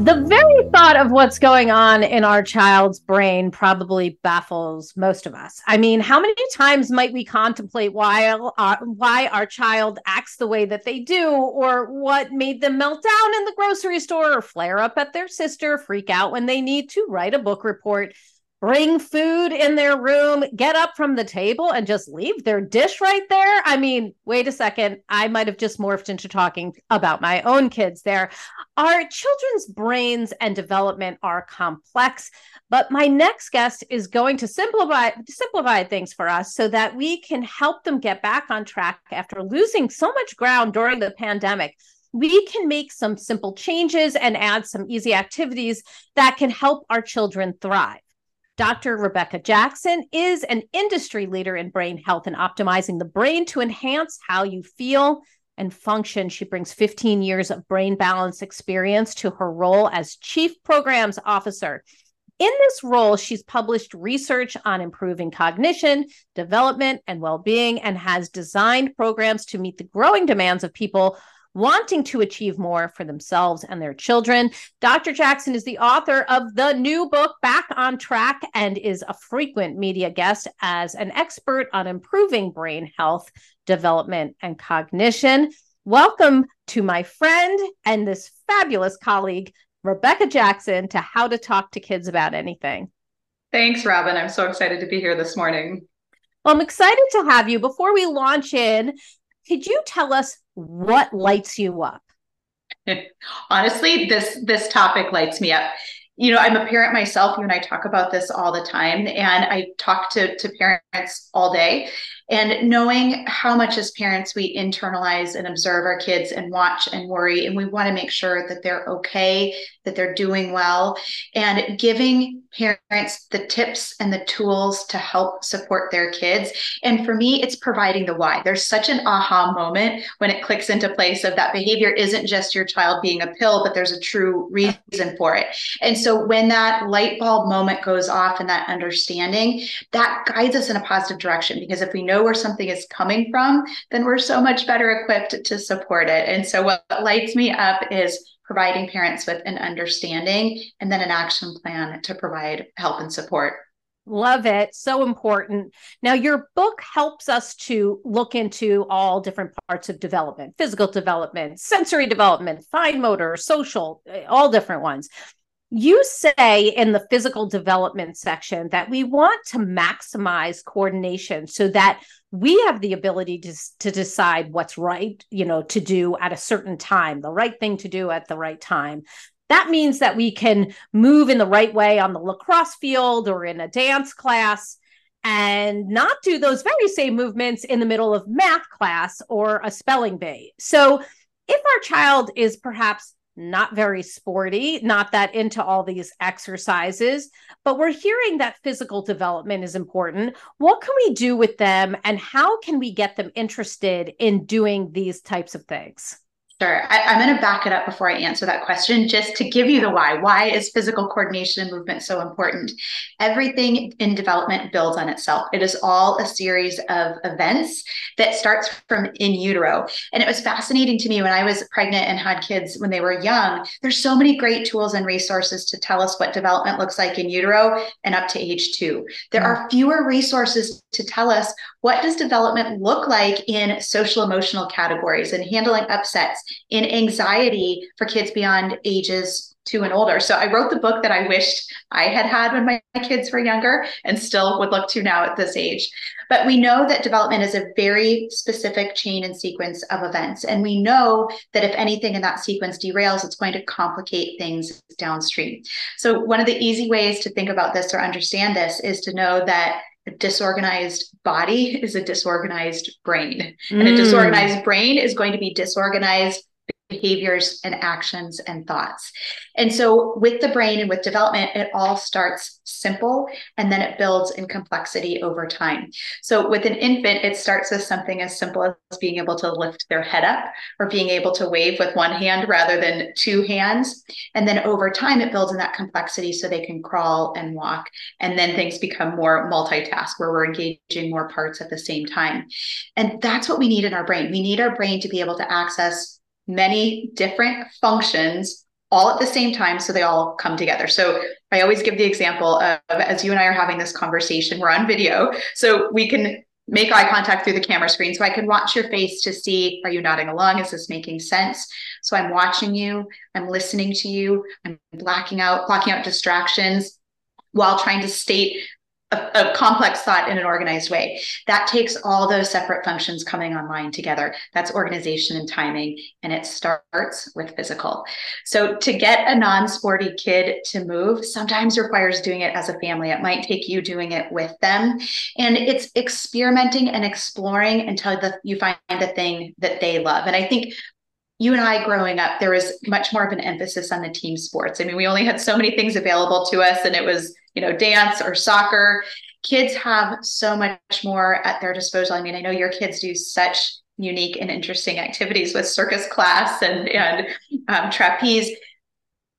The very thought of what's going on in our child's brain probably baffles most of us. I mean, how many times might we contemplate why uh, why our child acts the way that they do, or what made them melt down in the grocery store, or flare up at their sister, freak out when they need to write a book report? Bring food in their room, get up from the table and just leave their dish right there. I mean, wait a second. I might have just morphed into talking about my own kids there. Our children's brains and development are complex, but my next guest is going to simplify simplify things for us so that we can help them get back on track after losing so much ground during the pandemic we can make some simple changes and add some easy activities that can help our children thrive. Dr. Rebecca Jackson is an industry leader in brain health and optimizing the brain to enhance how you feel and function. She brings 15 years of brain balance experience to her role as Chief Programs Officer. In this role, she's published research on improving cognition, development, and well being, and has designed programs to meet the growing demands of people wanting to achieve more for themselves and their children. Dr. Jackson is the author of the new book, Back on Track, and is a frequent media guest as an expert on improving brain health, development, and cognition. Welcome to my friend and this fabulous colleague, Rebecca Jackson, to How to Talk to Kids About Anything. Thanks, Robyn. I'm so excited to be here this morning. Well, I'm excited to have you. Before we launch in, could you tell us what lights you up? Honestly, this this topic lights me up. You know, I'm a parent myself. You and I talk about this all the time, and I talk to to parents all day and knowing how much as parents we internalize and observe our kids and watch and worry and we want to make sure that they're okay that they're doing well and giving parents the tips and the tools to help support their kids. And for me it's providing the why. There's such an aha moment when it clicks into place of that behavior isn't just your child being a pill but there's a true reason for it. And so when that light bulb moment goes off and that understanding that guides us in a positive direction because if we know where something is coming from, then we're so much better equipped to support it. And so, what lights me up is providing parents with an understanding and then an action plan to provide help and support. Love it. So important. Now, your book helps us to look into all different parts of development physical development, sensory development, fine motor, social, eh, all different ones. You say in the physical development section that we want to maximize coordination so that we have the ability to, to decide what's right, you know, to do at a certain time, the right thing to do at the right time. That means that we can move in the right way on the lacrosse field or in a dance class and not do those very same movements in the middle of math class or a spelling bee. So if our child is perhaps not very sporty, not that into all these exercises, but we're hearing that physical development is important. What can we do with them and how can we get them interested in doing these types of things? Sure. I, am going to back it up before I answer that question, just to give you the why. Why is physical coordination and movement so important? Everything in development builds on itself. It is all a series of events that starts from in utero. And it was fascinating to me when I was pregnant and had kids when they were young. There's so many great tools and resources to tell us what development looks like in utero and up to age two. There hmm. are fewer resources to tell us what does development look like in social emotional categories and handling upsets in anxiety for kids beyond ages two and older. So I wrote the book that I wished I had had when my kids were younger and still would look to now at this age. But we know that development is a very specific chain and sequence of events. And we know that if anything in that sequence derails, it's going to complicate things downstream. So, one of the easy ways to think about this or understand this is to know that a disorganized body is a disorganized brain. Mm. And a mm. disorganized brain is going to be disorganized behaviors and actions and thoughts. And so, with the brain and with development, it all starts simple and then it builds in complexity over time. So, with an infant, it starts with something as simple as being able to lift their head up or being able to wave with one hand rather than two hands. And then over time, it builds in that complexity so they can crawl and walk. And then things become more multitask where we're engaging more parts at the same time. And that's what we need in our brain. We need our brain to be able to access many different functions all at the same time so they all come together. So I always give the example of as you and I are having this conversation, we're on video, so we can make eye contact through the camera screen. So I can watch your face to see are you nodding along? Is this making sense? So I'm watching you, I'm listening to you, I'm blacking out, blocking out distractions while trying to state a, a, complex thought in an organized way. That takes all those separate functions coming online together. That's organization and timing, and it starts with physical. So, to get a non sporty kid to move sometimes requires doing it as a family. It might take you doing it with them, and it's experimenting and exploring until the, you find the thing that they love. And I think you and I growing up, there was much more of an emphasis on the team sports. I mean, we only had so many things available to us, and it was, you know, dance or soccer. Kids have so much more at their disposal. I mean, I know your kids do such unique and interesting activities with circus class and and um, trapeze.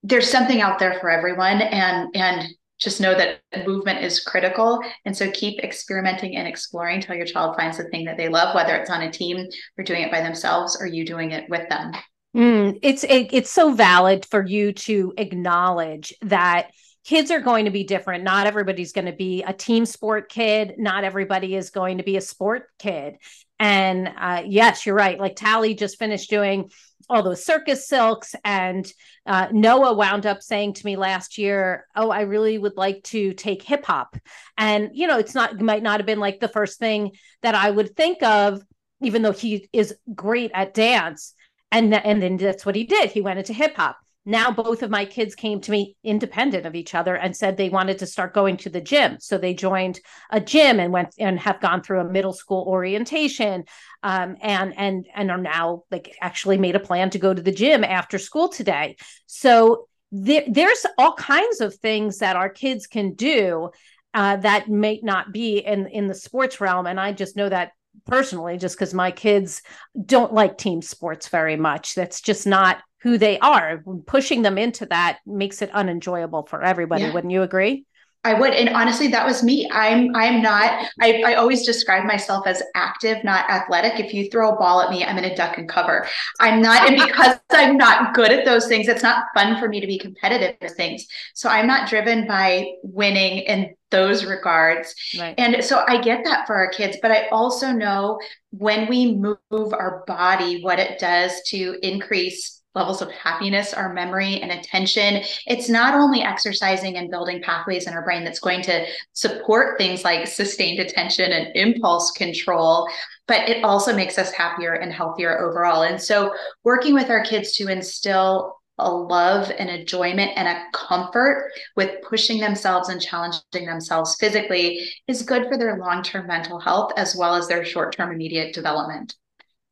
There's something out there for everyone, and and just know that movement is critical. And so keep experimenting and exploring until your child finds the thing that they love, whether it's on a team or doing it by themselves or you doing it with them. Mm, it's it, it's so valid for you to acknowledge that kids are going to be different. Not everybody's going to be a team sport kid. Not everybody is going to be a sport kid. And uh, yes, you're right. Like Tally just finished doing all those circus silks. And uh, Noah wound up saying to me last year, Oh, I really would like to take hip hop. And, you know, it's not, might not have been like the first thing that I would think of, even though he is great at dance. And, and then that's what he did. He went into hip hop now both of my kids came to me independent of each other and said they wanted to start going to the gym. So they joined a gym and went and have gone through a middle school orientation um, and and and are now like actually made a plan to go to the gym after school today. So there, there's all kinds of things that our kids can do uh, that may not be in in the sports realm. And i just know that personally just because my kids don't like team sports very much. That's just not who they are. Pushing them into that makes it unenjoyable for everybody. Yeah. Wouldn't you agree? I would. And honestly, that was me. I'm I'm not, I, I always describe myself as active, not athletic. If you throw a ball at me, I'm gonna duck and cover. I'm not, and because I'm not good at those things, it's not fun for me to be competitive with things. So I'm not driven by winning in those regards. Right. And so I get that for our kids, but I also know when we move our body, what it does to increase levels of happiness, our memory and attention. It's not only exercising and building pathways in our brain that's going to support things like sustained attention and impulse control, but it also makes us happier and healthier overall. And so, working with our kids to instill a love and enjoyment and a comfort with pushing themselves and challenging themselves physically is good for their long term mental health as well as their short term immediate development.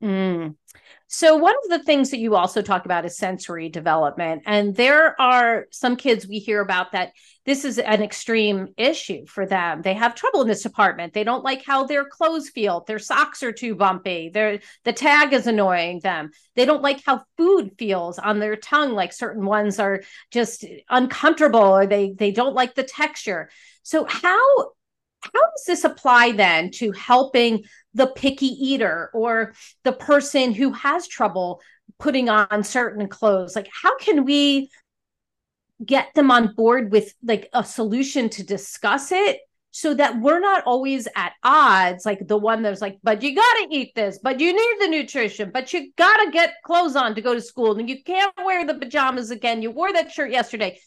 Mm. So, one of the things that you also talk about is sensory development. And there are some kids we hear about that this is an extreme issue for them. They have trouble in this department. They don't like how their clothes feel. Their socks are too bumpy. Their the tag is annoying them. They don't like how food feels on their tongue. Like certain ones are just uncomfortable or they they don't like the texture. So how how does this apply then to helping the picky eater or the person who has trouble putting on certain clothes. Like how can we get them on board with like a solution to discuss it so that we're not always at odds? Like the one that's like but you got to eat this but you need the nutrition but you got to get clothes on to go to school and you can't wear the pajamas again. You wore that shirt yesterday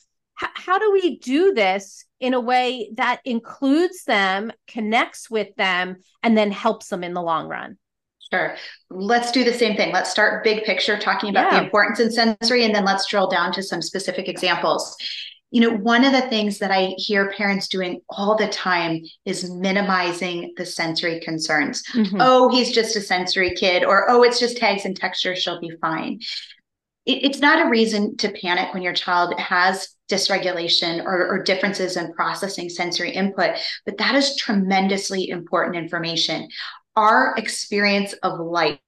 how do we do this in a way that includes them, connects with them, and then helps them in the long run? Sure. Let's do the same thing. Let's start big picture talking about yeah. the importance in sensory, and then let's drill down to some specific examples. You know, one of the things that I hear parents doing all the time is minimizing the sensory concerns. Mm-hmm. Oh, he's just a sensory kid, or oh, it's just tags and textures, she'll be fine it, it's not a reason to panic when your child has dysregulation or, or differences in processing sensory input, but that is tremendously important information. Our experience of life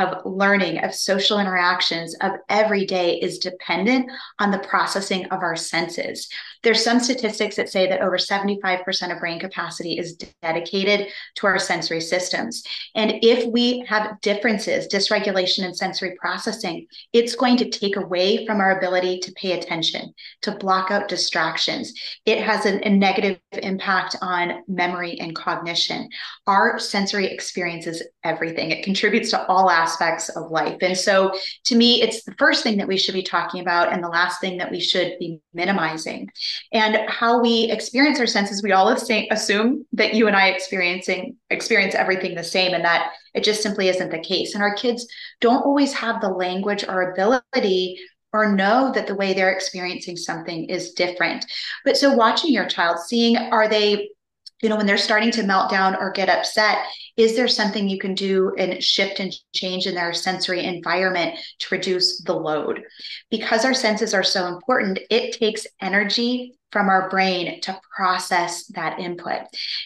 of learning, of social interactions, of every day is dependent on the processing of our senses. There's some statistics that say that over 75% of brain capacity is dedicated to our sensory systems. And if we have differences, dysregulation in sensory processing, it's going to take away from our ability to pay attention, to block out distractions. It has an, a negative impact on memory and cognition. Our sensory experience is everything, it contributes to all aspects of life. And so to me, it's the first thing that we should be talking about and the last thing that we should be minimizing. And how we experience our senses we all assume that you and i experiencing experience everything the same and that it just simply isn't the case. And our kids don't always have the language or ability or know that the way they're experiencing something is different. But so watching your child seeing are they you know when they're starting to melt down or get upset is there something you can do and shift and change in their sensory environment to reduce the load? Because our senses are so important it takes energy from our brain to process that input.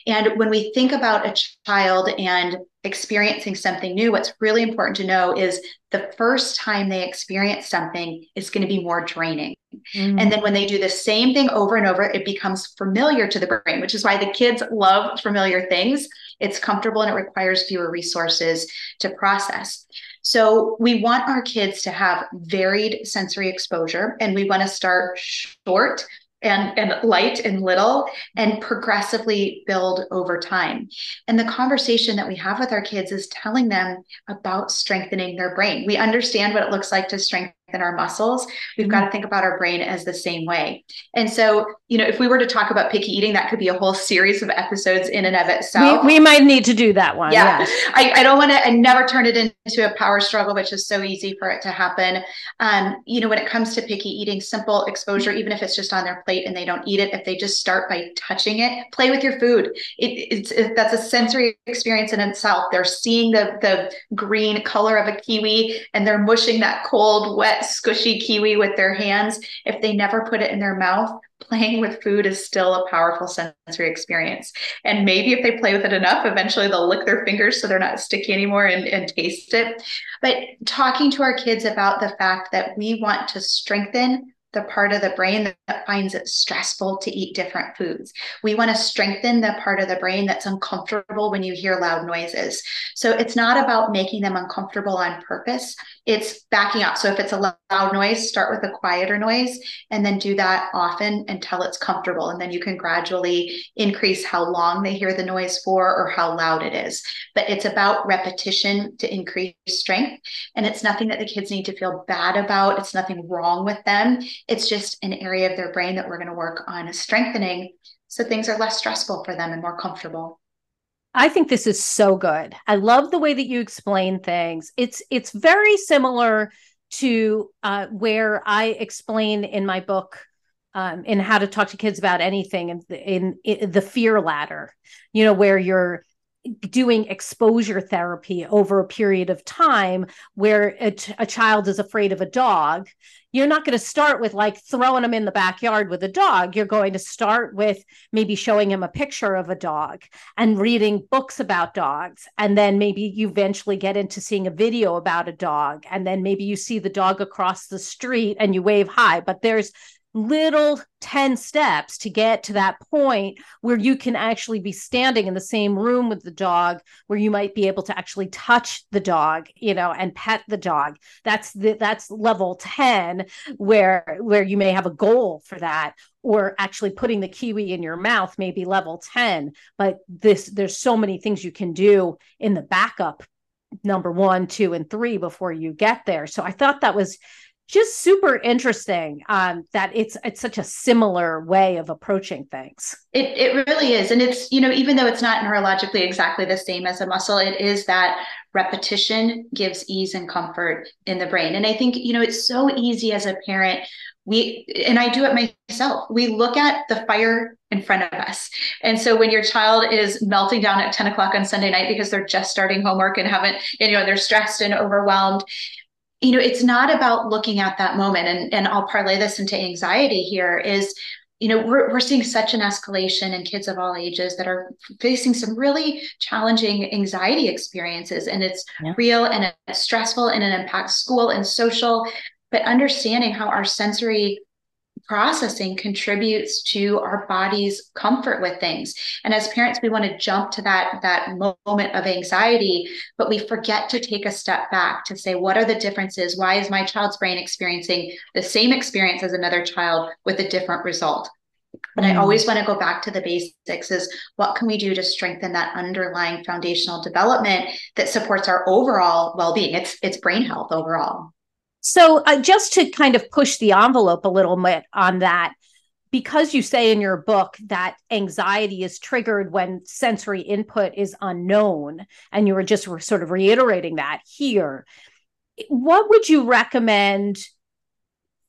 And when we think about a child and experiencing something new, what's really important to know is the first time they experience something is going to be more draining. Mm. And then when they do the same thing over and over, it becomes familiar to the brain, which is why the kids love familiar things. It's comfortable and it requires fewer resources to process. So we want our kids to have varied sensory exposure and we want to start short and, and light and little and progressively build over time. And the conversation that we have with our kids is telling them about strengthening their brain. We understand what it looks like to strengthen our muscles, we've mm-hmm. got to think about our brain as the same way. And so, you know, if we were to talk about picky eating, that could be a whole series of episodes in and of itself. We, we might need to do that one. Yeah. I, I don't want to, I never turn it into a power struggle, which is so easy for it to happen. Um, you know, when it comes to picky eating, simple exposure, even if it's just on their plate and they don't eat it, if they just start by touching it, play with your food. It, it's, it, that's a sensory experience in itself. They're seeing the, the green color of a kiwi and they're mushing that cold, wet, squishy kiwi with their hands, if they never put it in their mouth, playing with food is still a powerful sensory experience. And maybe if they play with it enough, eventually they'll lick their fingers so they're not sticky anymore and, and taste it. But talking to our kids about the fact that we want to strengthen the part of the brain that finds it stressful to eat different foods. We want to strengthen the part of the brain that's uncomfortable when you hear loud noises. So it's not about making them uncomfortable on purpose, it's backing up. So if it's a loud noise, start with a quieter noise and then do that often until it's comfortable. And then you can gradually increase how long they hear the noise for or how loud it is. But it's about repetition to increase strength. And it's nothing that the kids need to feel bad about, it's nothing wrong with them it's just an area of their brain that we're going to work on strengthening so things are less stressful for them and more comfortable. I think this is so good. I love the way that you explain things. It's it's very similar to uh, where I explain in my book um, in how to talk to kids about anything in, in, in the fear ladder. You know where you're doing exposure therapy over a period of time where a, t- a child is afraid of a dog you're not going to start with like throwing them in the backyard with a dog. You're going to start with maybe showing him a picture of a dog and reading books about dogs. And then maybe you eventually get into seeing a video about a dog. And then maybe you see the dog across the street and you wave hi. But there's little 10 steps to get to that point where you can actually be standing in the same room with the dog where you might be able to actually touch the dog you know and pet the dog. That's the that's level 10 where where you may have a goal for that or actually putting the kiwi in your mouth may be level 10 but this there's so many things you can do in the backup number one two and three before you get there. So i thought that was just super interesting um, that it's it's such a similar way of approaching things. It it really is, and it's you know even though it's not neurologically exactly the same as a muscle, it is that repetition gives ease and comfort in the brain. And I think you know it's so easy as a parent. We and I do it myself. We look at the fire in front of us, and so when your child is melting down at ten o'clock on Sunday night because they're just starting homework and haven't, you know, they're stressed and overwhelmed you know it's not about looking at that moment. And and i'll parlay this into anxiety here is you know we're, we're seeing such an escalation in kids of all ages that are facing some really challenging anxiety experiences. And it's yeah. real and it's stressful and it impacts school and social. But understanding how our sensory processing contributes to our body's comfort with things and as parents we want to jump to that that moment of anxiety but we forget to take a step back to say what are the differences why is my child's brain experiencing the same experience as another child with a different result but mm. I always want to go back to the basics is what can we do to strengthen that underlying foundational development that supports our overall well-being? It's it's brain health overall. So, uh, just to kind of push the envelope a little bit on that, because you say in your book that anxiety is triggered when sensory input is unknown, and you were just sort of reiterating that here, what would you recommend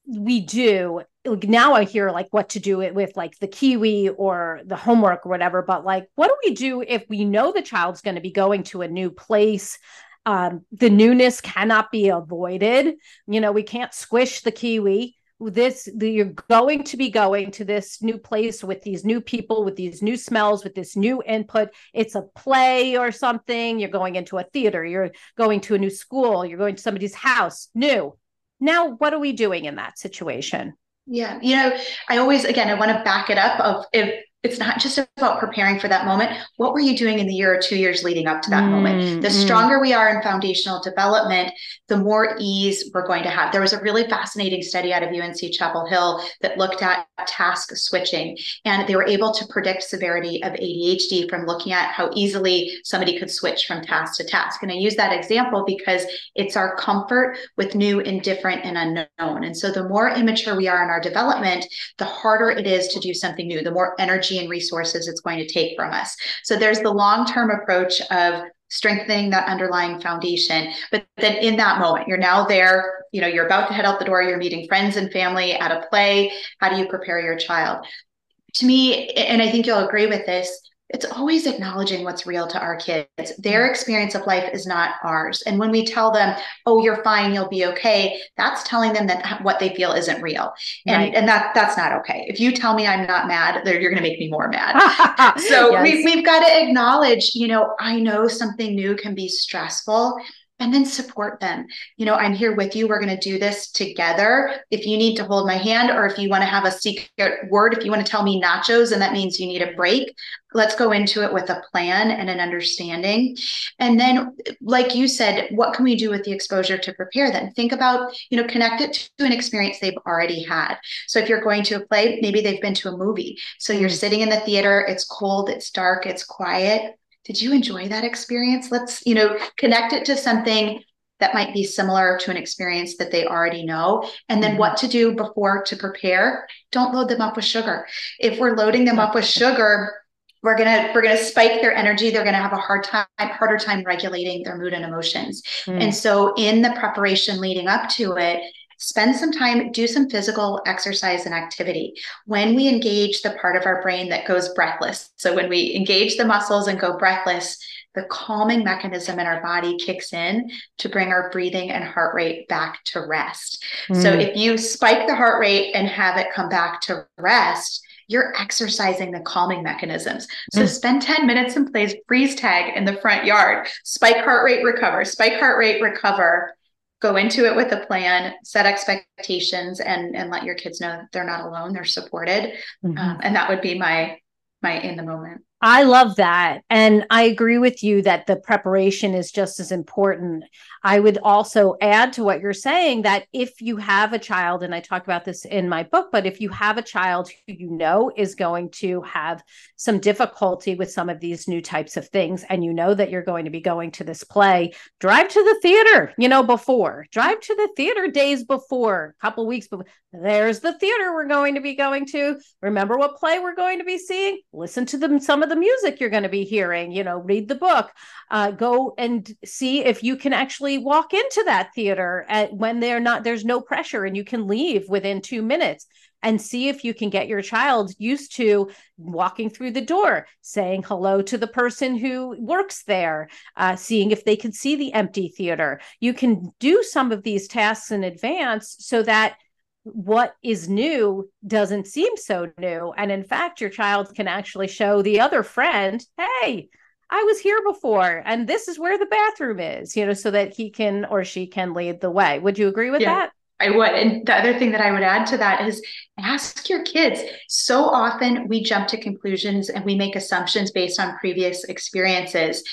we do? Like now I hear like what to do it with like the kiwi or the homework or whatever, but like what do we do if we know the child's going to be going to a new place? Um, the newness cannot be avoided. You know, we can't squish the kiwi. This you're going to be going to this new place with these new people, with these new smells, with this new input. It's a play or something. You're going into a theater. You're going to a new school. You're going to somebody's house. New. Now, what are we doing in that situation? Yeah, you know, I always again I want to back it up of if it's not just about preparing for that moment. What were you doing in the year or two years leading up to that mm, moment? The mm. stronger we are in foundational development, the more ease we're going to have. There was a really fascinating study out of UNC Chapel Hill that looked at task switching, and they were able to predict severity of ADHD from looking at how easily somebody could switch from task to task. And I use that example because it's our comfort with new and different and unknown. And so the more immature we are in our development, the harder it is to do something new, the more energy and resources it's going to take from us. So there's the long term approach of strengthening that underlying foundation. But then in that moment, you're now there, you know, you're about to head out the door, you're meeting friends and family at a play. How do you prepare your child? To me, and I think you'll agree with this, it's always acknowledging what's real to our kids. Their mm-hmm. experience of life is not ours. And when we tell them, "Oh, you're fine, you'll be okay," that's telling them that what they feel isn't real. And right. and that that's not okay. If you tell me I'm not mad, you're going to make me more mad. so yes. we, we've got to acknowledge, you know, I know something new can be stressful and then support them. You know, I'm here with you. We're going to do this together. If you need to hold my hand, or if you want to have a secret word, if you want to tell me nachos and that means you need a break, let's go into it with a plan and an understanding. And then, like you said, what can we do with the exposure to prepare them? Think about, you know, connect it to an experience they've already had. So if you're going to a play, maybe they've been to a movie. So you're mm. sitting in the theater, it's cold, it's dark, it's quiet did you enjoy that experience? Let's you know connect it to something that might be similar to an experience that they already know. And then mm-hmm. what to do before to prepare. Don't load them up with sugar. If we're loading them up with sugar we're gonna we're gonna spike their energy. They're gonna have a hard time harder time regulating their mood and emotions. Mm. and so in the preparation leading up to it spend some time, do some physical exercise and activity. When we engage the part of our brain that goes breathless, so when we engage the muscles and go breathless, the calming mechanism in our body kicks in to bring our breathing and heart rate back to rest. Mm. So if you spike the heart rate and have it come back to rest, you're exercising the calming mechanisms. So mm. spend 10 minutes and play freeze tag in the front yard. Spike heart rate, recover, spike heart rate, recover go into it with a plan set expectations and and let your kids know that they're not alone they're supported mm-hmm. um, and that would be my my in the moment I love that. And I agree with you that the preparation is just as important. I would also add to what you're saying that if you have a child, and I talk about this in my book, but if you have a child who you know is going to have some difficulty with some of these new types of things, and you know that you're going to be going to this play, drive to the theater, you know, before, drive to the theater days before, a couple weeks before. There's the theater we're going to be going to. Remember what play we're going to be seeing? Listen to them, some of the the music you're going to be hearing you know read the book uh, go and see if you can actually walk into that theater at, when they're not there's no pressure and you can leave within two minutes and see if you can get your child used to walking through the door, saying hello to the person who works there, uh, seeing if they can see the empty theater. You can do some of these tasks in advance so that what is new doesn't seem so new. And in fact, your child can actually show the other friend, hey, I was here before and this is where the bathroom is, you know, so that he can or she can lead the way. Would you agree with yeah. that? I would. And the other thing that I would add to that is ask your kids. So often we jump to conclusions and we make assumptions based on previous experiences.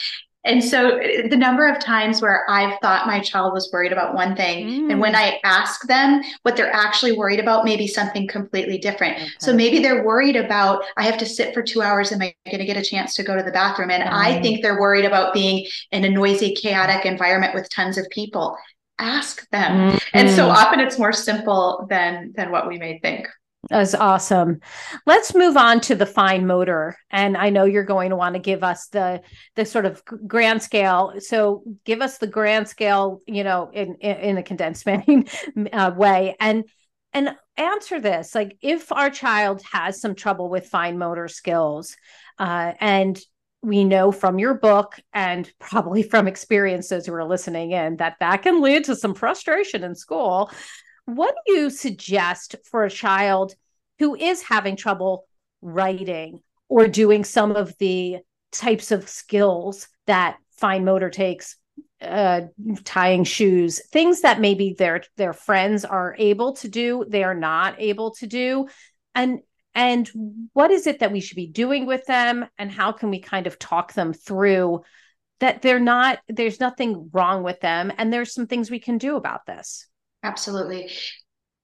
And so the number of times where I've thought my child was worried about one thing, mm. and when mm. I ask them what they're actually worried about, maybe something completely different. Okay. So maybe they're worried about, I have to sit for two hours. Am I going to get a chance to go to the bathroom? And mm. I think they're worried about being in a noisy, chaotic environment with tons of people ask them. Mm-hmm. And so often it's more simple than than what we may think. That's awesome. Let's move on to the fine motor. And I know you're going to want to give us the the sort of grand scale. So give us the grand scale, you know, in in, in a condensed uh, way. And and answer this like if our child has some trouble with fine motor skills uh, and we know from your book and probably from experiences who are listening in that that can lead to some frustration in school. What do you suggest for a child who is having trouble writing or doing some of the types of skills that fine motor takes uh, tying shoes things that maybe their their friends are able to do they are not able to do? And and what is it that we should be doing with them? And how can we kind of talk them through that they're not there's nothing wrong with them and there's some things we can do about this absolutely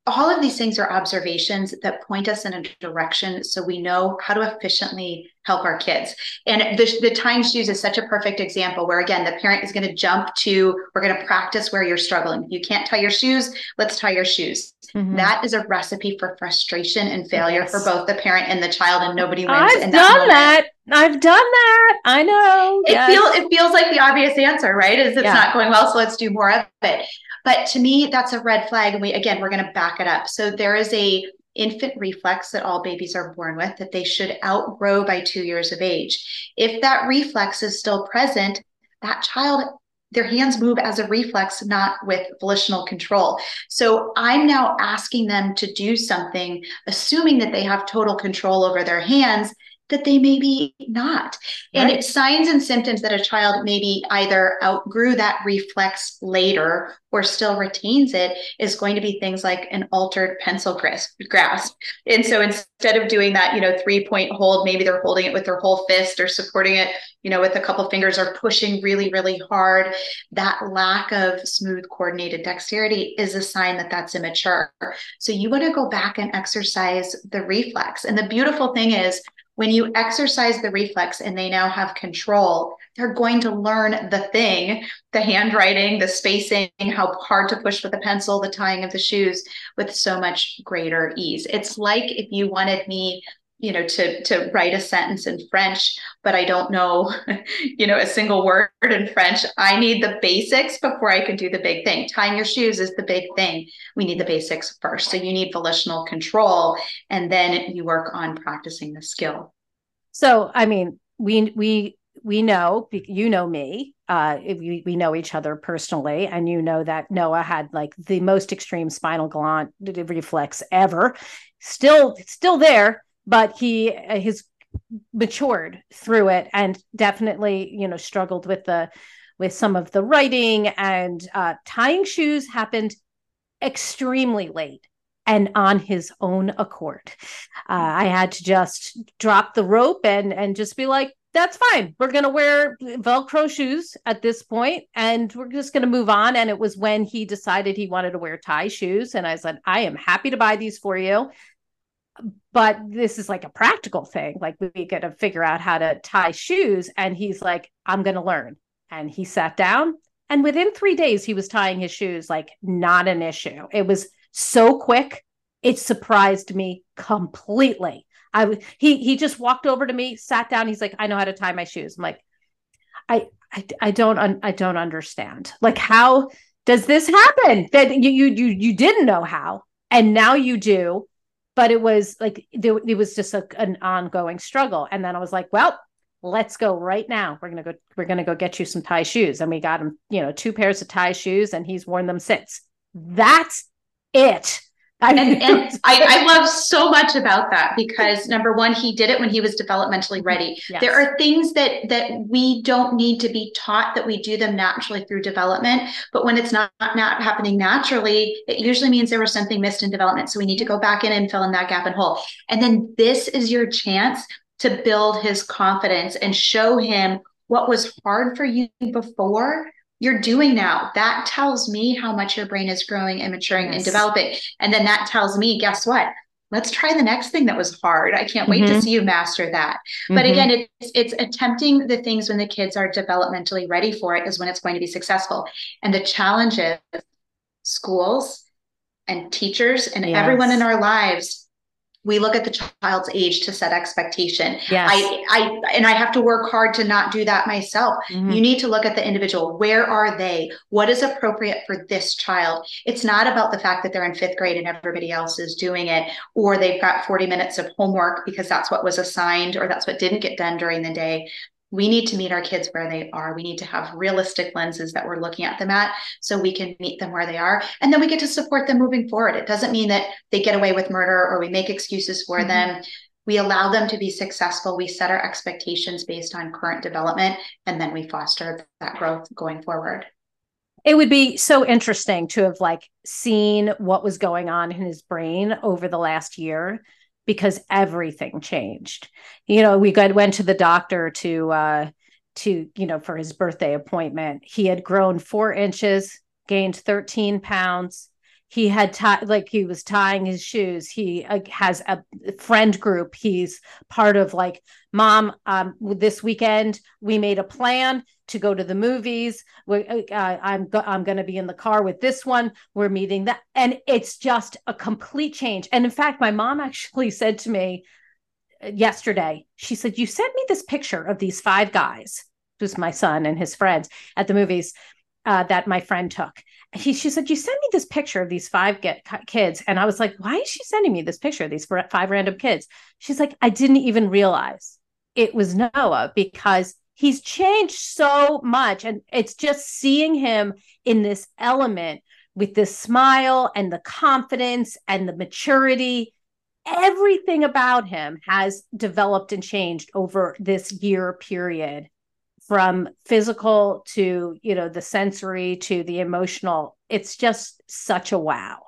all of these things are observations that point us in a direction so we know how to efficiently help our kids. And the, the tying shoes is such a perfect example where, again, the parent is going to jump to, we're going to practice where you're struggling. You can't tie your shoes, let's tie your shoes. Mm-hmm. That is a recipe for frustration and failure yes. for both the parent and the child, and nobody wins. I've done that, that. I've done that. I know. It yes. feels it feels like the obvious answer, right? Is it's yeah. not going well, so let's do more of it. But to me, that's a red flag. And we, again, we're going to back it up. So there is a infant reflex that all babies are born with that they should outgrow by two years of age. If that reflex is still present, that child their hands move as a reflex, not with volitional control. So I'm now asking them to do something, assuming that they have total control over their hands that they maybe not. Right. And it's signs and symptoms that a child maybe either outgrew that reflex later or still retains it is going to be things like an altered pencil grasp. grasp. And so instead of doing that, you know, three point hold, maybe they're holding it with their whole fist or supporting it, you know, with a couple fingers or pushing really, really hard. That lack of smooth coordinated dexterity is a sign that that's immature. So you want to go back and exercise the reflex. And the beautiful thing is, when you exercise the reflex and they now have control, they're going to learn the thing, the handwriting, the spacing, how hard to push with the pencil, the tying of the shoes with so much greater ease. It's like if you wanted me you know to to write a sentence in french but i don't know you know a single word in french. I need the basics before i can do the big thing. Tying your shoes is the big thing. We need the basics first. So you need volitional control and then you work on practicing the skill. So i mean we we we know you know me uh we, we know each other personally and you know that noah had like the most extreme spinal Galant reflex ever. Still still there but he uh, has matured through it and definitely you know struggled with the with some of the writing and uh, tying shoes happened extremely late and on his own accord. Uh, I had to just drop the rope and and just be like, that's fine. We're going to wear Velcro shoes at this point and we're just going to move on. And it was when he decided he wanted to wear tie shoes. And I said, I am happy to buy these for you but this is like a practical thing. Like we got to figure out how to tie shoes. And he's like, I'm going to learn. And he sat down. And within three days, he was tying his shoes like not an issue. It was so quick it surprised me completely. I he he just walked over to me, sat down. He's like, I know how to tie my shoes. I'm like, I I, I don't un, I don't understand. Like, how does this happen? That you you you you didn't know how, and now you do. But it was like there, it was just a, an ongoing struggle. And then I was like, well, let's go right now. We're gonna go. We're gonna go get you some tie shoes. And we got him, you know, two pairs of tie shoes, and he's worn them since. That's it. I and, and I, I, love so much about that because number one, he did it when he was developmentally ready. Yes. There are things that that we don't need to be taught that we do them naturally through development. But when it's not, not happening naturally, it usually means there was something missed in development. So we need to go back in and fill in that gap and hole. And then this is your chance to build his confidence and show him what was hard for you before you're doing now. That tells me how much your brain is growing and maturing yes. and developing. And then that tells me, guess what? Let's try the next thing that was hard. I can't wait mm-hmm. to see you master that. Mm-hmm. But again, it's it's attempting the things when the kids are developmentally ready for it is when it's going to be successful. And the challenge is schools and teachers and yes. everyone in our lives we look at the child's age to set expectation. Yes. I, I, and I have to work hard to not do that myself. Mm-hmm. You need to look at the individual. Where are they? What is appropriate for this child? It's not about the fact that they're in fifth grade and everybody else is doing it, or they've got 40 minutes of homework because that's what was assigned or that's what didn't get done during the day we need to meet our kids where they are. We need to have realistic lenses that we're looking at them at so we can meet them where they are. And then we get to support them moving forward. It doesn't mean that they get away with murder or we make excuses for mm-hmm. them. We allow them to be successful. We set our expectations based on current development, and then we foster that growth going forward. It would be so interesting to have like seen what was going on in his brain over the last year because everything changed. You know, we got went to the doctor to uh to, you know, for his birthday appointment. He had grown four inches, gained 13 pounds. He had tied like he was tying his shoes. He uh, has a friend group. He's part of like, mom, um, this weekend we made a plan to go to the movies. We, uh, I'm go- I'm going to be in the car with this one. We're meeting that, and it's just a complete change. And in fact, my mom actually said to me uh, yesterday, she said, "You sent me this picture of these five guys, who's my son and his friends at the movies." Uh, that my friend took. He, she said, You sent me this picture of these five get, kids. And I was like, Why is she sending me this picture of these five random kids? She's like, I didn't even realize it was Noah because he's changed so much and it's just seeing him in this element with this smile and the confidence and the maturity everything about him has developed and changed over this year period from physical to you know the sensory to the emotional it's just such a wow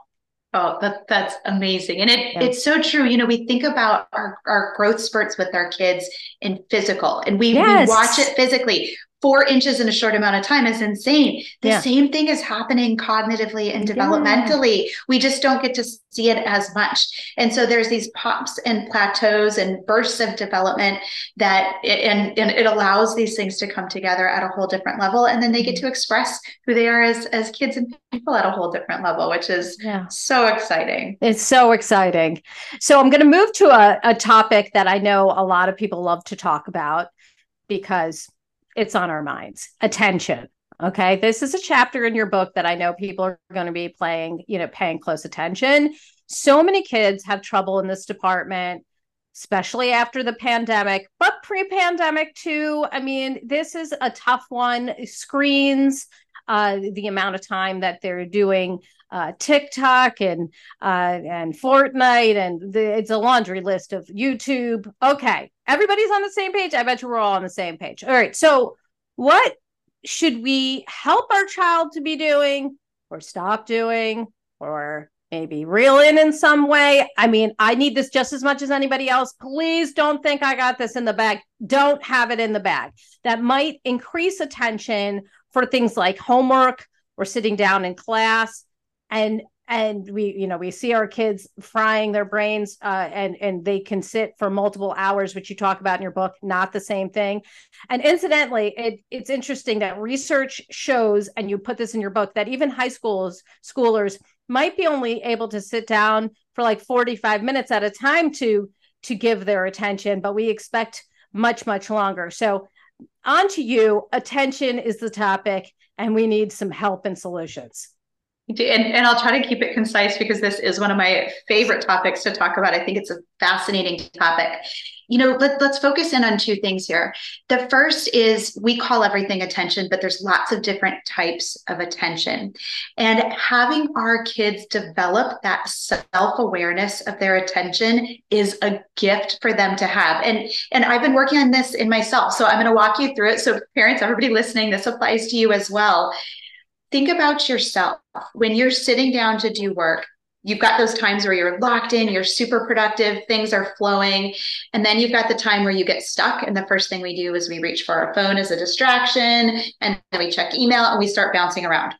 Oh, that that's amazing. And it yeah. it's so true. You know, we think about our, our growth spurts with our kids in physical and we, yes. we watch it physically four inches in a short amount of time is insane. The yeah. same thing is happening cognitively and developmentally. Yeah. We just don't get to see it as much. And so there's these pops and plateaus and bursts of development that it, and, and it allows these things to come together at a whole different level. And then they get to express who they are as, as kids and people at a whole different level, which is yeah. so exciting. It's so exciting. So I'm going to move to a, a topic that I know a lot of people love to talk about because it's on our minds. Attention okay? This is a chapter in your book that i know people are going to be playing you know paying close attention. So many kids have trouble in this department especially after the pandemic but pre-pandemic too. I mean this is a tough one. Screens uh, the amount of time that they're doing uh, TikTok and uh, and Fortnite, and the, it's a laundry list of YouTube. Okay, everybody's on the same page. I bet you we're all on the same page. All right, so what should we help our child to be doing, or stop doing, or maybe reel in in some way? I mean, I need this just as much as anybody else. Please don't think I got this in the bag. Don't have it in the bag. That might increase attention for things like homework or sitting down in class and and we you know we see our kids frying their brains uh, and and they can sit for multiple hours which you talk about in your book not the same thing and incidentally it, it's interesting that research shows and you put this in your book that even high schools schoolers might be only able to sit down for like 45 minutes at a time to to give their attention, but we expect much, much longer. So on to you. Attention is the topic, and we need some help and solutions. And, and I'll try to keep it concise because this is one of my favorite topics to talk about. I think it's a fascinating topic. You know let, let's focus in on two things here. The first is we call everything attention but there's lots of different types of attention. And having our kids develop that self-awareness of their attention is a gift for them to have. And and i've been working on this in myself so i'm going to walk you through it. So parents everybody listening this applies to you as well think about yourself when you're sitting down to do work you've got those times where you're locked in, you're super productive, things are flowing. And then you've got the time where you get stuck. And the first thing we do is we reach for our phone as a distraction and then we check email and we start bouncing around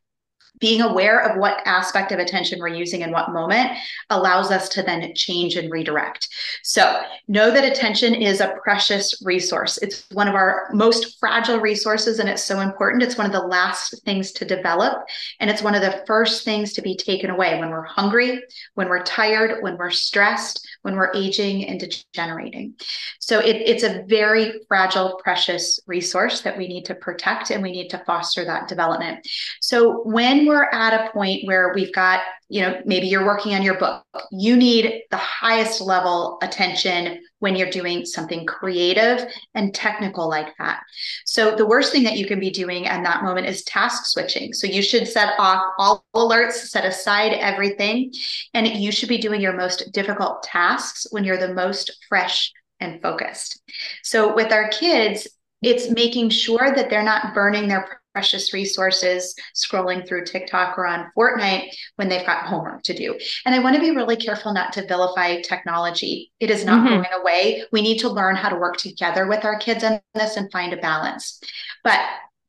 being aware of what aspect of attention we're using in what moment allows us to then change and redirect. So, know that attention is a precious resource. It's one of our most fragile resources, and it's so important. It's one of the last things to develop, and it's one of the first things to be taken away when we're hungry, when we're tired, when we're stressed, when we're aging and degenerating. So, it, it's a very fragile, precious resource that we need to protect and we need to foster that development. So, when we're at a point where we've got, you know, maybe you're working on your book, you need the highest level attention when you're doing something creative and technical like that. So the worst thing that you can be doing at that moment is task switching. So you should set off all alerts, set aside everything, and you should be doing your most difficult tasks when you're the most fresh and focused. So with our kids, it's making sure that they're not burning their precious resources scrolling through TikTok or on Fortnite when they've got homework to do. And I want to be really careful not to vilify technology. It is not mm-hmm. going away. We need to learn how to work together with our kids on this and find a balance. But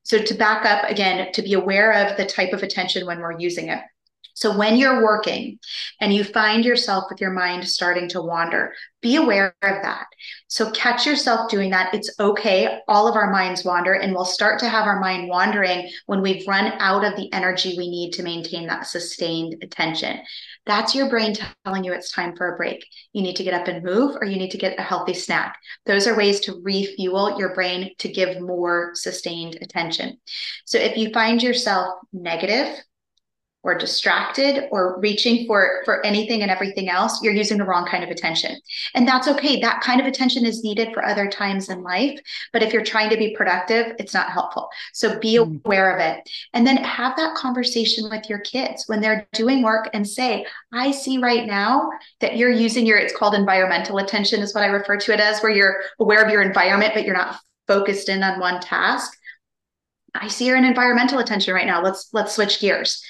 so to back up again, to be aware of the type of attention when we're using it. So when you're working and you find yourself with your mind starting to wander, be aware of that. So catch yourself doing that. It's okay. All of our minds wander, and we'll start to have our mind wandering when we've run out of the energy we need to maintain that sustained attention. That's your brain telling you it's time for a break. You need to get up and move, or you need to get a healthy snack. Those are ways to refuel your brain to give more sustained attention. So if you find yourself negative, or distracted or reaching for for anything and everything else you're using the wrong kind of attention. And that's okay. That kind of attention is needed for other times in life but if you're trying to be productive it's not helpful. So be mm. aware of it. And then have that conversation with your kids when they're doing work and say i see right now that you're using your it's called environmental attention is what i refer to it as where you're aware of your environment but you're not focused in on one task. I see you're in environmental attention right now. Let's let's switch gears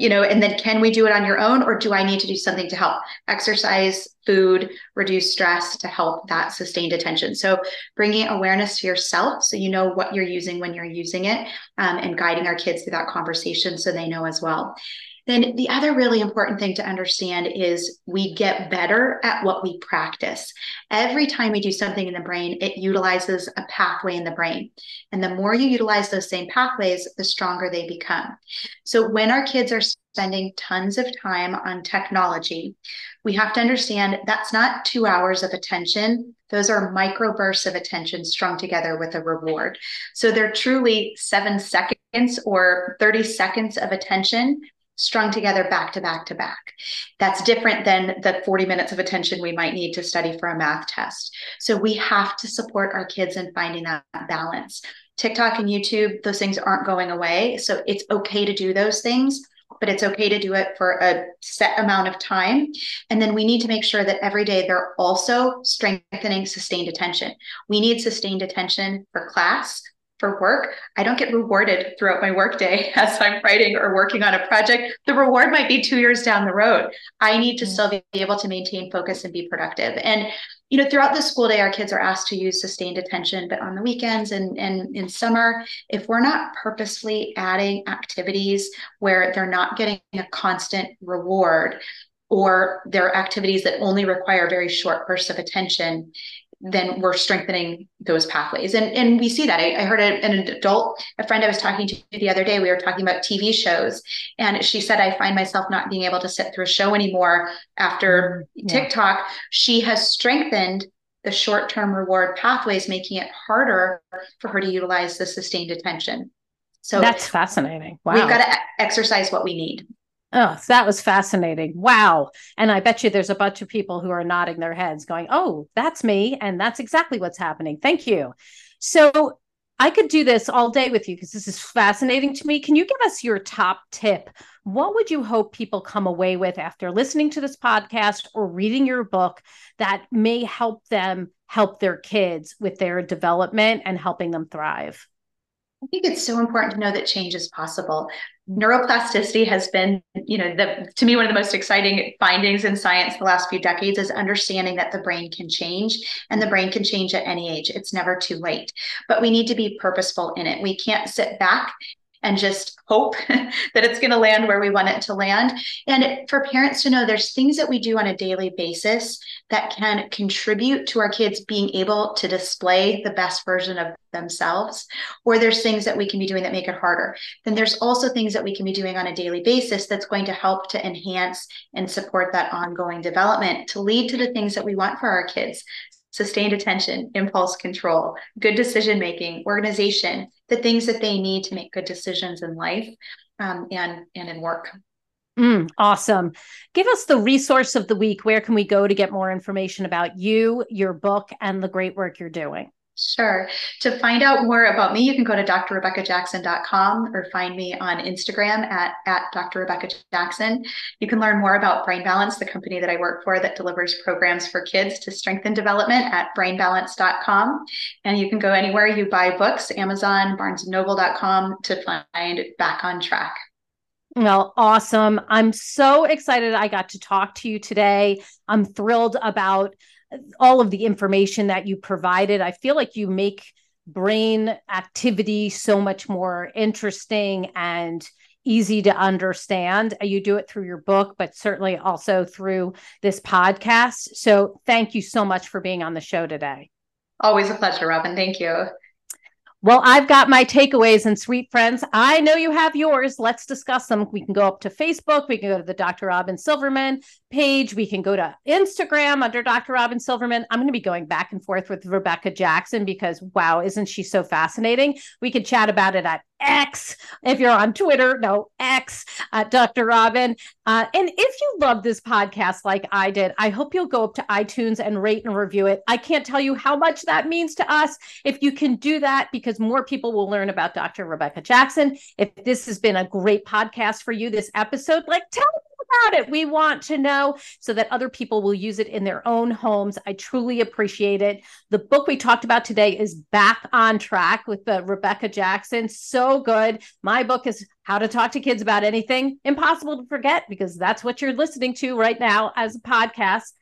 you know and then can we do it on your own or do i need to do something to help? Exercise food reduce stress to help that sustained attention. So bringing awareness to yourself so you know what you're using when you're using it um, and guiding our kids through that conversation so they know as well then the other really important thing to understand is we get better at what we practice. Every time we do something in the brain, it utilizes a pathway in the brain. And the more you utilize those same pathways, the stronger they become. So when our kids are spending tons of time on technology, we have to understand that's not two hours of attention. Those are micro bursts of attention strung together with a reward. So they're truly seven seconds or 30 seconds of attention strung together back to back to back. That's different than the 40 minutes of attention we might need to study for a math test. So we have to support our kids in finding that balance. TikTok and YouTube, those things aren't going away. So it's okay to do those things, but it's okay to do it for a set amount of time. And then we need to make sure that every day they're also strengthening sustained attention. We need sustained attention for class, for work, I don't get rewarded throughout my workday as I'm writing or working on a project. The reward might be two years down the road. I need to mm-hmm. still be able to maintain focus and be productive. And you know, throughout the school day, our kids are asked to use sustained attention, but on the weekends and, and in summer, if we're not purposefully adding activities where they're not getting a constant reward, or they're activities that only require very short bursts of attention, then we're strengthening those pathways. And, and we see that. I, I heard a, an adult, a friend I was talking to the other day, we were talking about TV shows. And she said, I find myself not being able to sit through a show anymore after mm, yeah. TikTok. She has strengthened the short term reward pathways, making it harder for her to utilize the sustained attention. So that's fascinating. Wow. We've got to exercise what we need. Oh, that was fascinating. Wow. And I bet you there's a bunch of people who are nodding their heads going, oh, that's me. And that's exactly what's happening. Thank you. So I could do this all day with you because this is fascinating to me. Can you give us your top tip? What would you hope people come away with after listening to this podcast or reading your book that may help them help their kids with their development and helping them thrive? I think it's so important to know that change is possible. Neuroplasticity has been, you know, the to me one of the most exciting findings in science the last few decades is understanding that the brain can change and the brain can change at any age. It's never too late. But we need to be purposeful in it. We can't sit back and just hope that it's going to land where we want it to land. And for parents to know there's things that we do on a daily basis that can contribute to our kids being able to display the best version of themselves, or there's things that we can be doing that make it harder. Then there's also things that we can be doing on a daily basis that's going to help to enhance and support that ongoing development to lead to the things that we want for our kids sustained attention, impulse control, good decision making, organization, the things that they need to make good decisions in life um, and and in work. Mm, awesome. Give us the resource of the week. Where can we go to get more information about you, your book, and the great work you're doing? Sure. To find out more about me, you can go to drrebeccajackson.com or find me on Instagram at, at Dr. Rebecca Jackson. You can learn more about Brain Balance, the company that I work for that delivers programs for kids to strengthen development at brainbalance.com. And you can go anywhere you buy books, Amazon, barnesandnoble.com to find Back on Track. Well, awesome. I'm so excited I got to talk to you today. I'm thrilled about all of the information that you provided. I feel like you make brain activity so much more interesting and easy to understand. You do it through your book, but certainly also through this podcast. So thank you so much for being on the show today. Always a pleasure, Robyn. Thank you. Well, I've got my takeaways and sweet friends. I know you have yours. Let's discuss them. We can go up to Facebook. We can go to the Dr. Robyn Silverman page. We can go to Instagram under Dr. Robyn Silverman. I'm going to be going back and forth with Rebecca Jackson because, wow, isn't she so fascinating? We could chat about it at X if you're on Twitter. No, X at Dr. Robyn. Uh, and if you love this podcast like I did, I hope you'll go up to iTunes and rate and review it. I can't tell you how much that means to us. If you can do that, because more people will learn about Dr. Rebecca Jackson. If this has been a great podcast for you, this episode, like tell me about it. We want to know so that other people will use it in their own homes. I truly appreciate it. The book we talked about today is Back on Track with uh, Rebecca Jackson. So good. My book is How to Talk to Kids About Anything. Impossible to forget because that's what you're listening to right now as a podcast.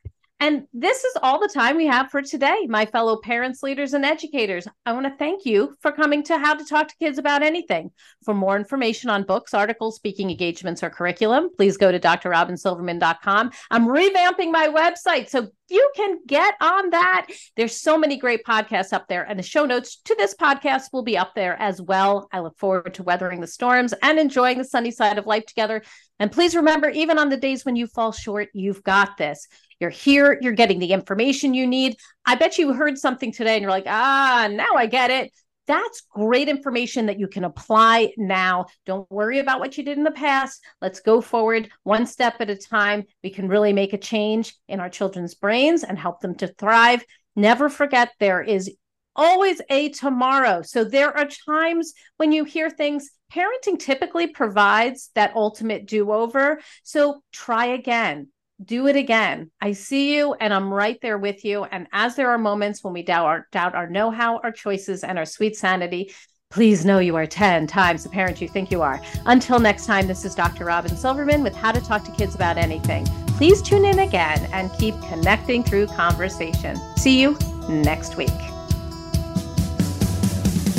And this is all the time we have for today, my fellow parents, leaders, and educators. I want to thank you for coming to How to Talk to Kids About Anything. For more information on books, articles, speaking engagements, or curriculum, please go to drrobynsilverman.com. I'm revamping my website, so you can get on that. There's so many great podcasts up there, and the show notes to this podcast will be up there as well. I look forward to weathering the storms and enjoying the sunny side of life together. And please remember, even on the days when you fall short, you've got this. You're here, you're getting the information you need. I bet you heard something today and you're like, ah, now I get it. That's great information that you can apply now. Don't worry about what you did in the past. Let's go forward one step at a time. We can really make a change in our children's brains and help them to thrive. Never forget there is always a tomorrow. So there are times when you hear things, parenting typically provides that ultimate do over. So try again do it again. I see you and I'm right there with you. And as there are moments when we doubt our, doubt our know how, our choices, and our sweet sanity, please know you are 10 times the parent you think you are. Until next time, this is Dr. Robyn Silverman with How to Talk to Kids About Anything. Please tune in again and keep connecting through conversation. See you next week.